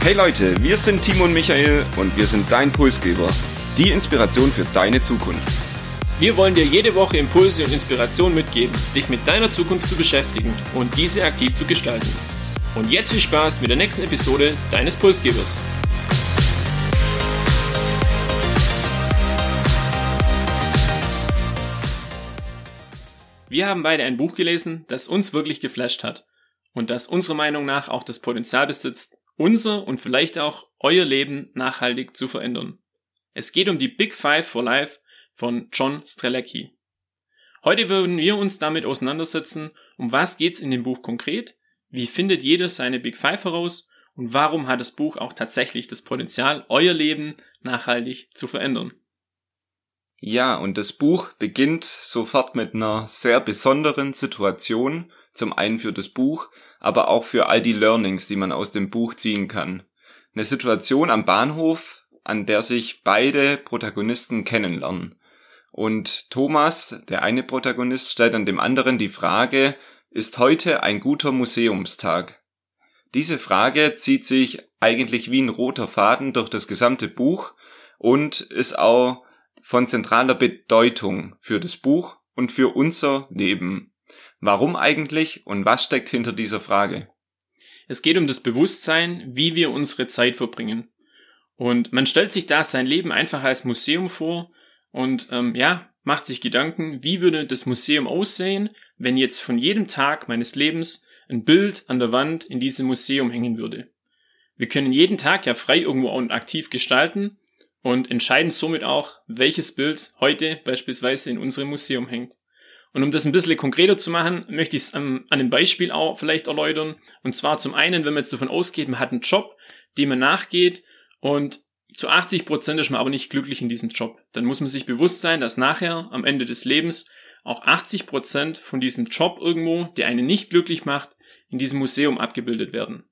Hey Leute, wir sind Timo und Michael und wir sind dein Pulsgeber. Die Inspiration für deine Zukunft. Wir wollen dir jede Woche Impulse und Inspiration mitgeben, dich mit deiner Zukunft zu beschäftigen und diese aktiv zu gestalten. Und jetzt viel Spaß mit der nächsten Episode deines Pulsgebers. Wir haben beide ein Buch gelesen, das uns wirklich geflasht hat und das unserer Meinung nach auch das Potenzial besitzt, unser und vielleicht auch euer Leben nachhaltig zu verändern. Es geht um die Big Five for Life von John Strelecki. Heute würden wir uns damit auseinandersetzen, um was geht's in dem Buch konkret, wie findet jeder seine Big Five heraus und warum hat das Buch auch tatsächlich das Potenzial, euer Leben nachhaltig zu verändern. Ja, und das Buch beginnt sofort mit einer sehr besonderen Situation, zum einen für das Buch, aber auch für all die Learnings, die man aus dem Buch ziehen kann. Eine Situation am Bahnhof, an der sich beide Protagonisten kennenlernen. Und Thomas, der eine Protagonist, stellt an dem anderen die Frage, ist heute ein guter Museumstag? Diese Frage zieht sich eigentlich wie ein roter Faden durch das gesamte Buch und ist auch von zentraler Bedeutung für das Buch und für unser Leben. Warum eigentlich und was steckt hinter dieser Frage? Es geht um das Bewusstsein, wie wir unsere Zeit verbringen. Und man stellt sich da sein Leben einfach als Museum vor und ähm, ja, macht sich Gedanken, wie würde das Museum aussehen, wenn jetzt von jedem Tag meines Lebens ein Bild an der Wand in diesem Museum hängen würde. Wir können jeden Tag ja frei irgendwo und aktiv gestalten und entscheiden somit auch, welches Bild heute beispielsweise in unserem Museum hängt. Und um das ein bisschen konkreter zu machen, möchte ich es an einem Beispiel auch vielleicht erläutern. Und zwar zum einen, wenn man jetzt davon ausgeht, man hat einen Job, dem man nachgeht und zu 80 Prozent ist man aber nicht glücklich in diesem Job. Dann muss man sich bewusst sein, dass nachher am Ende des Lebens auch 80 Prozent von diesem Job irgendwo, der einen nicht glücklich macht, in diesem Museum abgebildet werden.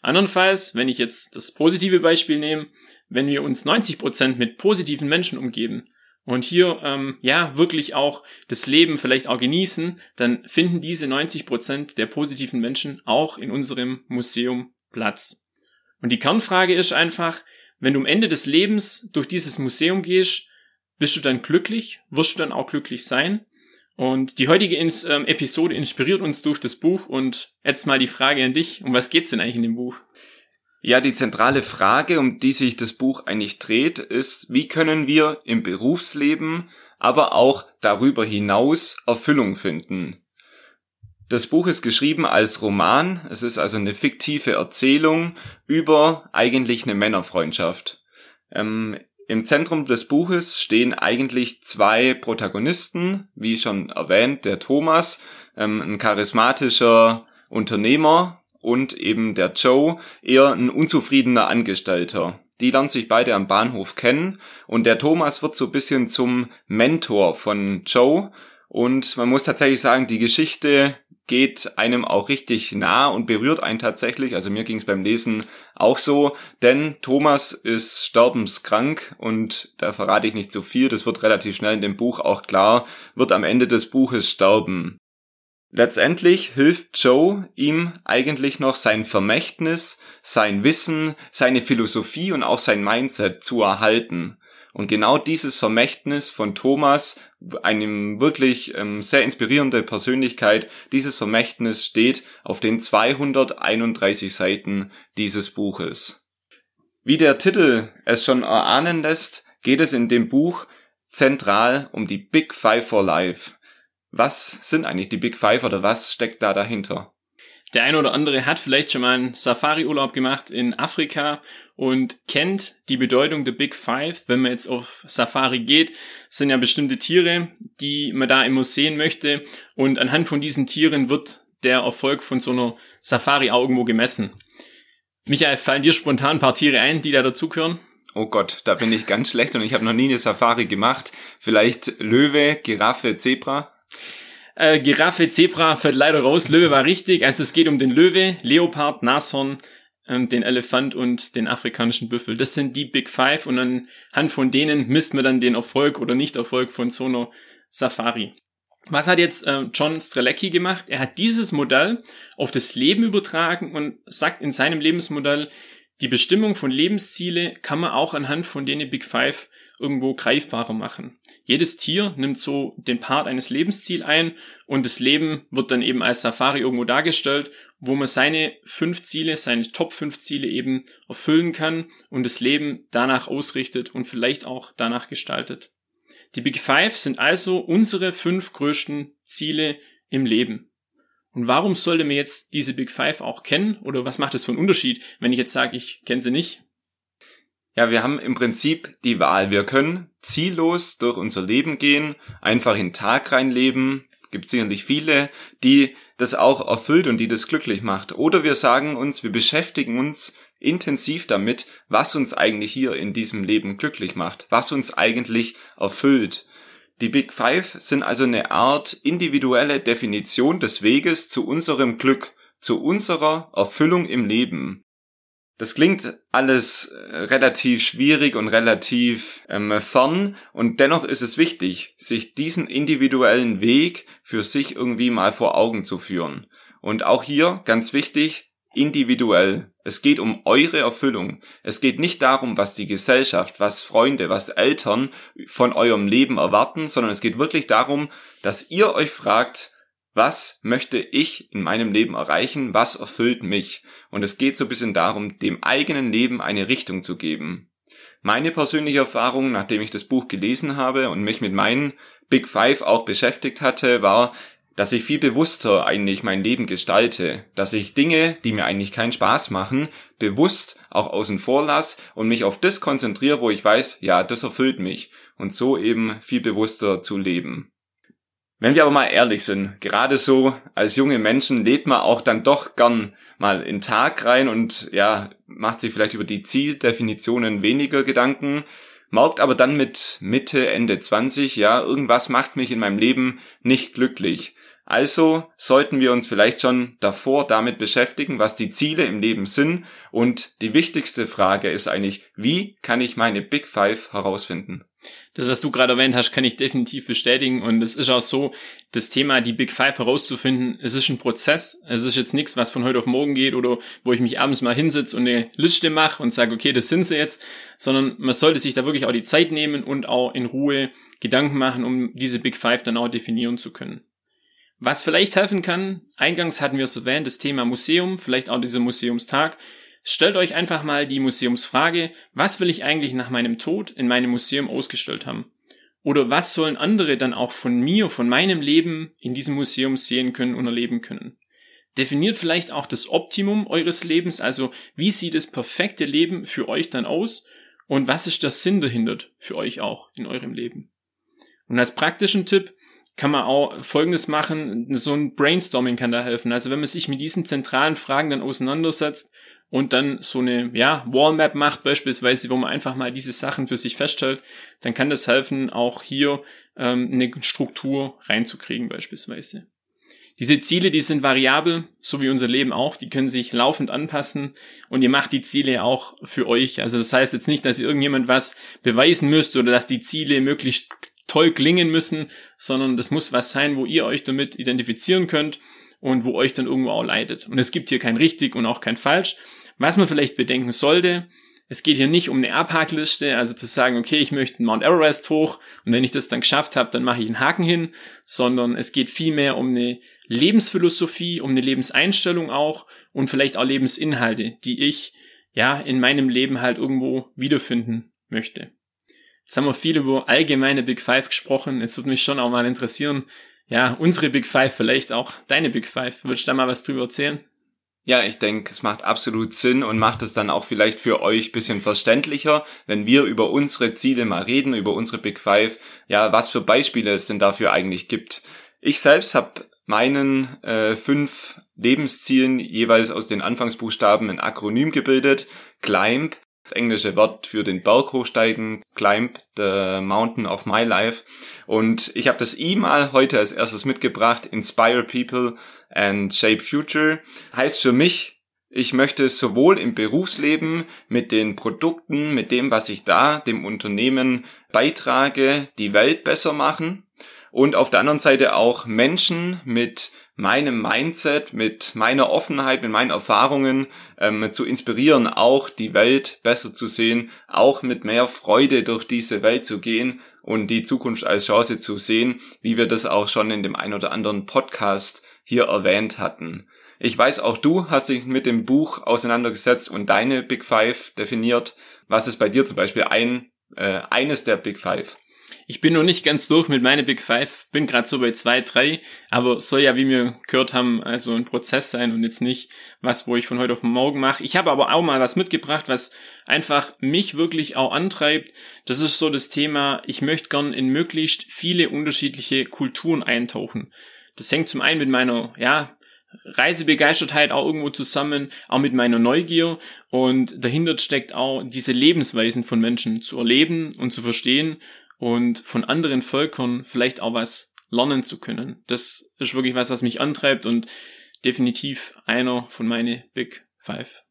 Andernfalls, wenn ich jetzt das positive Beispiel nehme, wenn wir uns 90 Prozent mit positiven Menschen umgeben und hier ähm, ja wirklich auch das Leben vielleicht auch genießen, dann finden diese 90 Prozent der positiven Menschen auch in unserem Museum Platz. Und die Kernfrage ist einfach, wenn du am Ende des Lebens durch dieses Museum gehst, bist du dann glücklich? Wirst du dann auch glücklich sein? Und die heutige ähm, Episode inspiriert uns durch das Buch und jetzt mal die Frage an dich, um was geht's denn eigentlich in dem Buch? Ja, die zentrale Frage, um die sich das Buch eigentlich dreht, ist, wie können wir im Berufsleben, aber auch darüber hinaus Erfüllung finden? Das Buch ist geschrieben als Roman, es ist also eine fiktive Erzählung über eigentlich eine Männerfreundschaft. Ähm, Im Zentrum des Buches stehen eigentlich zwei Protagonisten, wie schon erwähnt, der Thomas, ähm, ein charismatischer Unternehmer und eben der Joe, eher ein unzufriedener Angestellter. Die lernen sich beide am Bahnhof kennen und der Thomas wird so ein bisschen zum Mentor von Joe und man muss tatsächlich sagen, die Geschichte geht einem auch richtig nah und berührt einen tatsächlich. Also mir ging es beim Lesen auch so, denn Thomas ist sterbenskrank und da verrate ich nicht so viel, das wird relativ schnell in dem Buch auch klar, wird am Ende des Buches sterben. Letztendlich hilft Joe ihm eigentlich noch sein Vermächtnis, sein Wissen, seine Philosophie und auch sein Mindset zu erhalten. Und genau dieses Vermächtnis von Thomas, einem wirklich ähm, sehr inspirierende Persönlichkeit, dieses Vermächtnis steht auf den 231 Seiten dieses Buches. Wie der Titel es schon erahnen lässt, geht es in dem Buch zentral um die Big Five for Life. Was sind eigentlich die Big Five oder was steckt da dahinter? Der eine oder andere hat vielleicht schon mal einen Safari-Urlaub gemacht in Afrika und kennt die Bedeutung der Big Five. Wenn man jetzt auf Safari geht, sind ja bestimmte Tiere, die man da immer sehen möchte. Und anhand von diesen Tieren wird der Erfolg von so einer Safari auch irgendwo gemessen. Michael, fallen dir spontan ein paar Tiere ein, die da dazugehören? Oh Gott, da bin ich ganz schlecht und ich habe noch nie eine Safari gemacht. Vielleicht Löwe, Giraffe, Zebra? Äh, Giraffe, Zebra fällt leider raus. Löwe war richtig. Also es geht um den Löwe, Leopard, Nashorn, ähm, den Elefant und den afrikanischen Büffel. Das sind die Big Five und anhand von denen misst man dann den Erfolg oder Nicht-Erfolg von so einer Safari. Was hat jetzt äh, John Strelecki gemacht? Er hat dieses Modell auf das Leben übertragen und sagt in seinem Lebensmodell, Die Bestimmung von Lebensziele kann man auch anhand von denen Big Five irgendwo greifbarer machen. Jedes Tier nimmt so den Part eines Lebensziels ein und das Leben wird dann eben als Safari irgendwo dargestellt, wo man seine fünf Ziele, seine Top fünf Ziele eben erfüllen kann und das Leben danach ausrichtet und vielleicht auch danach gestaltet. Die Big Five sind also unsere fünf größten Ziele im Leben. Und warum sollte man jetzt diese Big Five auch kennen? Oder was macht es für einen Unterschied, wenn ich jetzt sage, ich kenne sie nicht? Ja, wir haben im Prinzip die Wahl. Wir können ziellos durch unser Leben gehen, einfach in den Tag reinleben. Gibt sicherlich viele, die das auch erfüllt und die das glücklich macht. Oder wir sagen uns, wir beschäftigen uns intensiv damit, was uns eigentlich hier in diesem Leben glücklich macht, was uns eigentlich erfüllt. Die Big Five sind also eine Art individuelle Definition des Weges zu unserem Glück, zu unserer Erfüllung im Leben. Das klingt alles äh, relativ schwierig und relativ ähm, fern und dennoch ist es wichtig, sich diesen individuellen Weg für sich irgendwie mal vor Augen zu führen. Und auch hier ganz wichtig, individuell. Es geht um eure Erfüllung. Es geht nicht darum, was die Gesellschaft, was Freunde, was Eltern von eurem Leben erwarten, sondern es geht wirklich darum, dass ihr euch fragt, was möchte ich in meinem Leben erreichen? Was erfüllt mich? Und es geht so ein bisschen darum, dem eigenen Leben eine Richtung zu geben. Meine persönliche Erfahrung, nachdem ich das Buch gelesen habe und mich mit meinen Big Five auch beschäftigt hatte, war, dass ich viel bewusster eigentlich mein Leben gestalte, dass ich Dinge, die mir eigentlich keinen Spaß machen, bewusst auch außen vor lasse und mich auf das konzentriere, wo ich weiß, ja, das erfüllt mich und so eben viel bewusster zu leben. Wenn wir aber mal ehrlich sind, gerade so als junge Menschen lebt man auch dann doch gern mal in Tag rein und ja, macht sich vielleicht über die Zieldefinitionen weniger Gedanken, merkt aber dann mit Mitte, Ende 20, ja, irgendwas macht mich in meinem Leben nicht glücklich. Also sollten wir uns vielleicht schon davor damit beschäftigen, was die Ziele im Leben sind und die wichtigste Frage ist eigentlich, wie kann ich meine Big Five herausfinden? Das, was du gerade erwähnt hast, kann ich definitiv bestätigen. Und es ist auch so, das Thema, die Big Five herauszufinden, es ist ein Prozess. Es ist jetzt nichts, was von heute auf morgen geht oder wo ich mich abends mal hinsitze und eine Liste mache und sage, okay, das sind sie jetzt, sondern man sollte sich da wirklich auch die Zeit nehmen und auch in Ruhe Gedanken machen, um diese Big Five dann auch definieren zu können. Was vielleicht helfen kann, eingangs hatten wir es erwähnt, das Thema Museum, vielleicht auch dieser Museumstag. Stellt euch einfach mal die Museumsfrage, was will ich eigentlich nach meinem Tod in meinem Museum ausgestellt haben? Oder was sollen andere dann auch von mir, von meinem Leben in diesem Museum sehen können und erleben können? Definiert vielleicht auch das Optimum eures Lebens, also wie sieht das perfekte Leben für euch dann aus und was ist der Sinn dahinter für euch auch in eurem Leben? Und als praktischen Tipp kann man auch Folgendes machen, so ein Brainstorming kann da helfen. Also wenn man sich mit diesen zentralen Fragen dann auseinandersetzt und dann so eine ja, Wallmap macht beispielsweise, wo man einfach mal diese Sachen für sich feststellt, dann kann das helfen, auch hier ähm, eine Struktur reinzukriegen beispielsweise. Diese Ziele, die sind variabel, so wie unser Leben auch, die können sich laufend anpassen und ihr macht die Ziele auch für euch. Also das heißt jetzt nicht, dass ihr irgendjemand was beweisen müsst oder dass die Ziele möglichst toll klingen müssen, sondern das muss was sein, wo ihr euch damit identifizieren könnt und wo euch dann irgendwo auch leidet. Und es gibt hier kein richtig und auch kein falsch. Was man vielleicht bedenken sollte, es geht hier nicht um eine Abhakliste, also zu sagen, okay, ich möchte Mount Everest hoch und wenn ich das dann geschafft habe, dann mache ich einen Haken hin, sondern es geht vielmehr um eine Lebensphilosophie, um eine Lebenseinstellung auch und vielleicht auch Lebensinhalte, die ich ja in meinem Leben halt irgendwo wiederfinden möchte. Jetzt haben wir viel über allgemeine Big Five gesprochen. Jetzt würde mich schon auch mal interessieren, ja, unsere Big Five, vielleicht auch deine Big Five. Würdest du da mal was drüber erzählen? Ja, ich denke, es macht absolut Sinn und macht es dann auch vielleicht für euch bisschen verständlicher, wenn wir über unsere Ziele mal reden, über unsere Big Five, ja, was für Beispiele es denn dafür eigentlich gibt. Ich selbst habe meinen äh, fünf Lebenszielen jeweils aus den Anfangsbuchstaben ein Akronym gebildet. Climb, das englische Wort für den Berg hochsteigen, Climb the Mountain of My Life. Und ich habe das I mal heute als erstes mitgebracht, Inspire People and Shape Future. Heißt für mich, ich möchte sowohl im Berufsleben mit den Produkten, mit dem, was ich da dem Unternehmen beitrage, die Welt besser machen, und auf der anderen Seite auch Menschen mit meinem Mindset, mit meiner Offenheit, mit meinen Erfahrungen ähm, zu inspirieren, auch die Welt besser zu sehen, auch mit mehr Freude durch diese Welt zu gehen und die Zukunft als Chance zu sehen, wie wir das auch schon in dem ein oder anderen Podcast hier erwähnt hatten. Ich weiß, auch du hast dich mit dem Buch auseinandergesetzt und deine Big Five definiert. Was ist bei dir zum Beispiel ein, äh, eines der Big Five? Ich bin noch nicht ganz durch mit meinen Big Five, bin gerade so bei zwei, drei, aber soll ja, wie wir gehört haben, also ein Prozess sein und jetzt nicht was, wo ich von heute auf morgen mache. Ich habe aber auch mal was mitgebracht, was einfach mich wirklich auch antreibt. Das ist so das Thema, ich möchte gern in möglichst viele unterschiedliche Kulturen eintauchen. Das hängt zum einen mit meiner, ja, Reisebegeistertheit auch irgendwo zusammen, auch mit meiner Neugier und dahinter steckt auch diese Lebensweisen von Menschen zu erleben und zu verstehen und von anderen Völkern vielleicht auch was lernen zu können. Das ist wirklich was, was mich antreibt und definitiv einer von meine Big Five.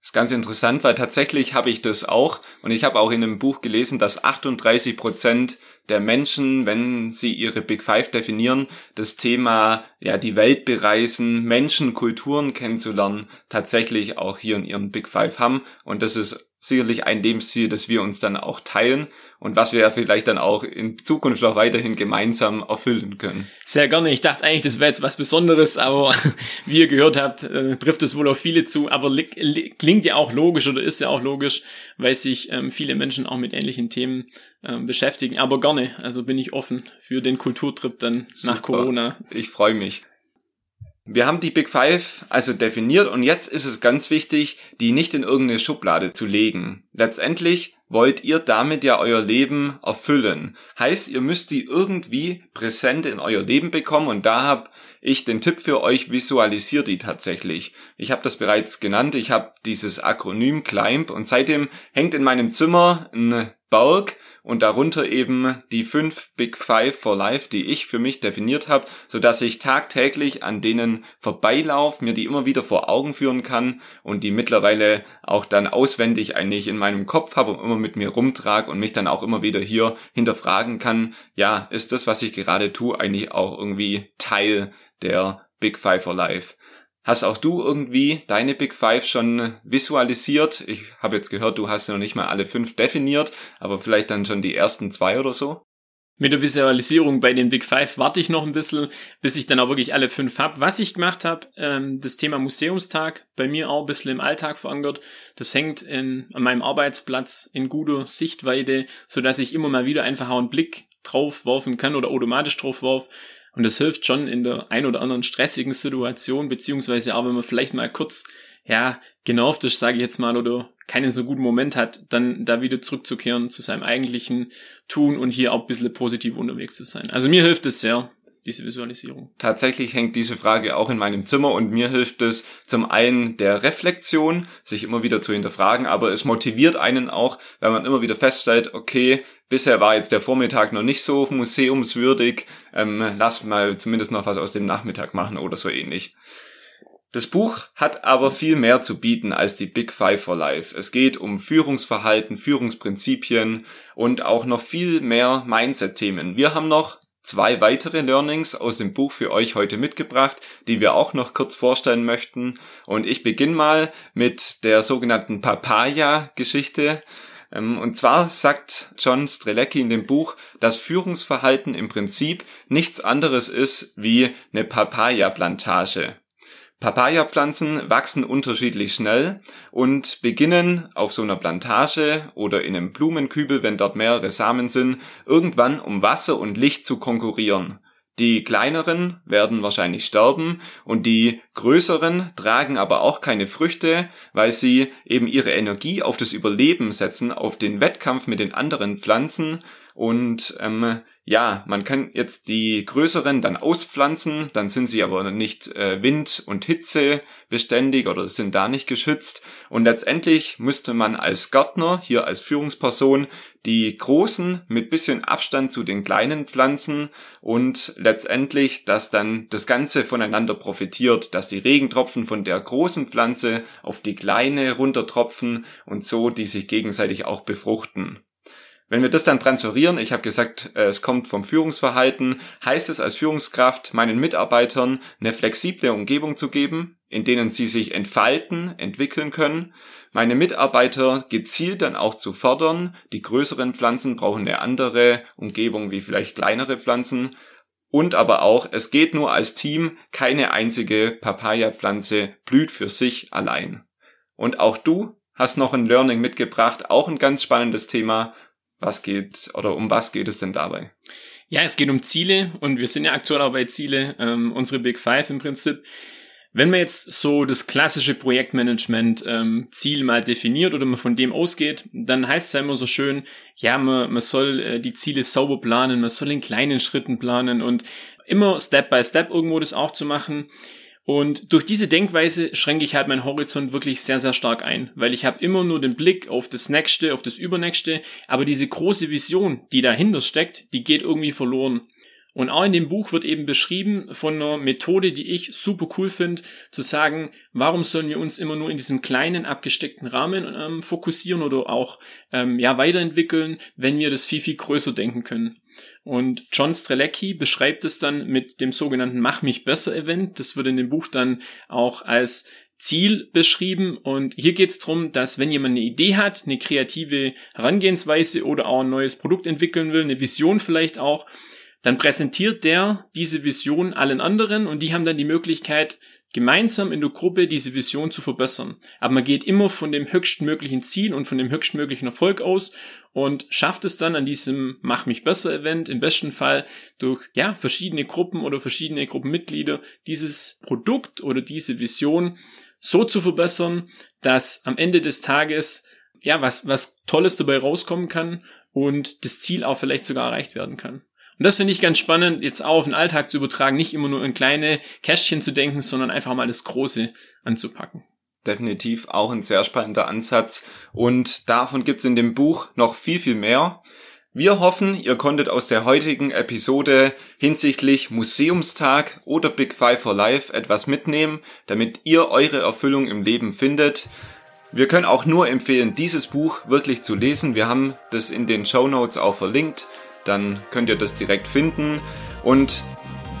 Das ist ganz interessant, weil tatsächlich habe ich das auch und ich habe auch in einem Buch gelesen, dass 38 Prozent der Menschen, wenn sie ihre Big Five definieren, das Thema, ja, die Welt bereisen, Menschen, Kulturen kennenzulernen, tatsächlich auch hier in ihren Big Five haben. Und das ist sicherlich ein Lebensziel, das wir uns dann auch teilen und was wir ja vielleicht dann auch in Zukunft noch weiterhin gemeinsam erfüllen können. Sehr gerne. Ich dachte eigentlich, das wäre jetzt was Besonderes, aber wie ihr gehört habt, äh, trifft es wohl auf viele zu, aber klingt ja auch logisch oder ist ja auch logisch, weil sich ähm, viele Menschen auch mit ähnlichen Themen ähm, beschäftigen. Aber gerne, also bin ich offen für den Kulturtrip dann Super. nach Corona. Ich freue mich. Wir haben die Big Five also definiert und jetzt ist es ganz wichtig, die nicht in irgendeine Schublade zu legen. Letztendlich wollt ihr damit ja euer Leben erfüllen. Heißt, ihr müsst die irgendwie präsent in euer Leben bekommen und da habe ich den Tipp für euch, visualisiert die tatsächlich. Ich habe das bereits genannt, ich habe dieses Akronym CLIMB und seitdem hängt in meinem Zimmer ein Berg und darunter eben die fünf Big Five for Life, die ich für mich definiert habe, so dass ich tagtäglich an denen vorbeilaufe, mir die immer wieder vor Augen führen kann und die mittlerweile auch dann auswendig eigentlich in meinem Kopf habe und immer mit mir rumtrage und mich dann auch immer wieder hier hinterfragen kann, ja, ist das, was ich gerade tue, eigentlich auch irgendwie Teil der Big Five for Life? Hast auch du irgendwie deine Big Five schon visualisiert? Ich habe jetzt gehört, du hast noch nicht mal alle fünf definiert, aber vielleicht dann schon die ersten zwei oder so? Mit der Visualisierung bei den Big Five warte ich noch ein bisschen, bis ich dann auch wirklich alle fünf habe. Was ich gemacht habe, ähm, das Thema Museumstag, bei mir auch ein bisschen im Alltag verankert. Das hängt in, an meinem Arbeitsplatz in guter Sichtweite, so dass ich immer mal wieder einfach auch einen Blick drauf werfen kann oder automatisch drauf werf und das hilft schon in der ein oder anderen stressigen Situation, beziehungsweise auch wenn man vielleicht mal kurz, ja, genervt ist, sage ich jetzt mal, oder keinen so guten Moment hat, dann da wieder zurückzukehren zu seinem eigentlichen Tun und hier auch ein bisschen positiv unterwegs zu sein. Also mir hilft es sehr, diese Visualisierung? Tatsächlich hängt diese Frage auch in meinem Zimmer und mir hilft es zum einen der Reflexion, sich immer wieder zu hinterfragen, aber es motiviert einen auch, wenn man immer wieder feststellt, okay, bisher war jetzt der Vormittag noch nicht so museumswürdig, ähm, lass mal zumindest noch was aus dem Nachmittag machen oder so ähnlich. Das Buch hat aber viel mehr zu bieten als die Big Five for Life. Es geht um Führungsverhalten, Führungsprinzipien und auch noch viel mehr Mindset-Themen. Wir haben noch zwei weitere Learnings aus dem Buch für euch heute mitgebracht, die wir auch noch kurz vorstellen möchten. Und ich beginne mal mit der sogenannten Papaya-Geschichte. Ähm, und zwar sagt John Strelecki in dem Buch, dass Führungsverhalten im Prinzip nichts anderes ist wie eine Papaya-Plantage. Papaya-Pflanzen wachsen unterschiedlich schnell und beginnen auf so einer Plantage oder in einem Blumenkübel, wenn dort mehrere Samen sind, irgendwann um Wasser und Licht zu konkurrieren. Die kleineren werden wahrscheinlich sterben und die größeren tragen aber auch keine Früchte, weil sie eben ihre Energie auf das Überleben setzen, auf den Wettkampf mit den anderen Pflanzen und ähm, ja, man kann jetzt die größeren dann auspflanzen, dann sind sie aber nicht äh, Wind und Hitze beständig oder sind da nicht geschützt. Und letztendlich müsste man als Gärtner, hier als Führungsperson, die großen mit bisschen Abstand zu den kleinen Pflanzen und letztendlich, dass dann das Ganze voneinander profitiert, dass die Regentropfen von der großen Pflanze auf die kleine runtertropfen und so die sich gegenseitig auch befruchten. Wenn wir das dann transferieren, ich habe gesagt, äh, es kommt vom Führungsverhalten, heißt es als Führungskraft, meinen Mitarbeitern eine flexible Umgebung zu geben, in denen sie sich entfalten, entwickeln können, meine Mitarbeiter gezielt dann auch zu fördern. Die größeren Pflanzen brauchen eine andere Umgebung wie vielleicht kleinere Pflanzen. Und aber auch, es geht nur als Team, keine einzige Papaya-Pflanze blüht für sich allein. Und auch du hast noch ein Learning mitgebracht, auch ein ganz spannendes Thema, was geht oder um was geht es denn dabei? Ja, es geht um Ziele und wir sind ja aktuell auch bei Ziele, ähm, unsere Big Five im Prinzip. Wenn man jetzt so das klassische Projektmanagement ähm, Ziel mal definiert oder man von dem ausgeht, dann heißt es ja immer so schön, ja, man, man soll äh, die Ziele sauber planen, man soll in kleinen Schritten planen und immer Step by Step irgendwo das auch zu machen. Und durch diese Denkweise schränke ich halt meinen Horizont wirklich sehr, sehr stark ein, weil ich habe immer nur den Blick auf das Nächste, auf das Übernächste, aber diese große Vision, die dahinter steckt, die geht irgendwie verloren. Und auch in dem Buch wird eben beschrieben von einer Methode, die ich super cool finde, zu sagen, warum sollen wir uns immer nur in diesem kleinen abgesteckten Rahmen ähm, fokussieren oder auch ähm, ja weiterentwickeln, wenn wir das viel viel größer denken können. Und John Strelecki beschreibt es dann mit dem sogenannten Mach mich besser Event. Das wird in dem Buch dann auch als Ziel beschrieben. Und hier geht es darum, dass wenn jemand eine Idee hat, eine kreative Herangehensweise oder auch ein neues Produkt entwickeln will, eine Vision vielleicht auch, dann präsentiert der diese Vision allen anderen und die haben dann die Möglichkeit, gemeinsam in der Gruppe diese Vision zu verbessern. Aber man geht immer von dem höchstmöglichen Ziel und von dem höchstmöglichen Erfolg aus und schafft es dann an diesem Mach mich besser Event im besten Fall durch ja verschiedene Gruppen oder verschiedene Gruppenmitglieder dieses Produkt oder diese Vision so zu verbessern, dass am Ende des Tages ja was was Tolles dabei rauskommen kann und das Ziel auch vielleicht sogar erreicht werden kann. Und das finde ich ganz spannend, jetzt auch auf den Alltag zu übertragen, nicht immer nur in kleine Kästchen zu denken, sondern einfach mal das Große anzupacken. Definitiv auch ein sehr spannender Ansatz und davon gibt's in dem Buch noch viel, viel mehr. Wir hoffen, ihr konntet aus der heutigen Episode hinsichtlich Museumstag oder Big Five for Life etwas mitnehmen, damit ihr eure Erfüllung im Leben findet. Wir können auch nur empfehlen, dieses Buch wirklich zu lesen. Wir haben das in den Show Notes auch verlinkt dann könnt ihr das direkt finden. Und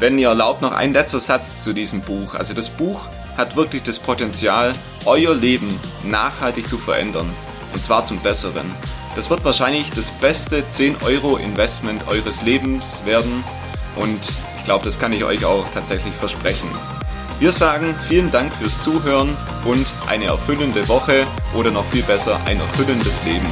wenn ihr erlaubt, noch ein letzter Satz zu diesem Buch. Also das Buch hat wirklich das Potenzial, euer Leben nachhaltig zu verändern. Und zwar zum Besseren. Das wird wahrscheinlich das beste 10 Euro Investment eures Lebens werden. Und ich glaube, das kann ich euch auch tatsächlich versprechen. Wir sagen vielen Dank fürs Zuhören und eine erfüllende Woche oder noch viel besser ein erfüllendes Leben.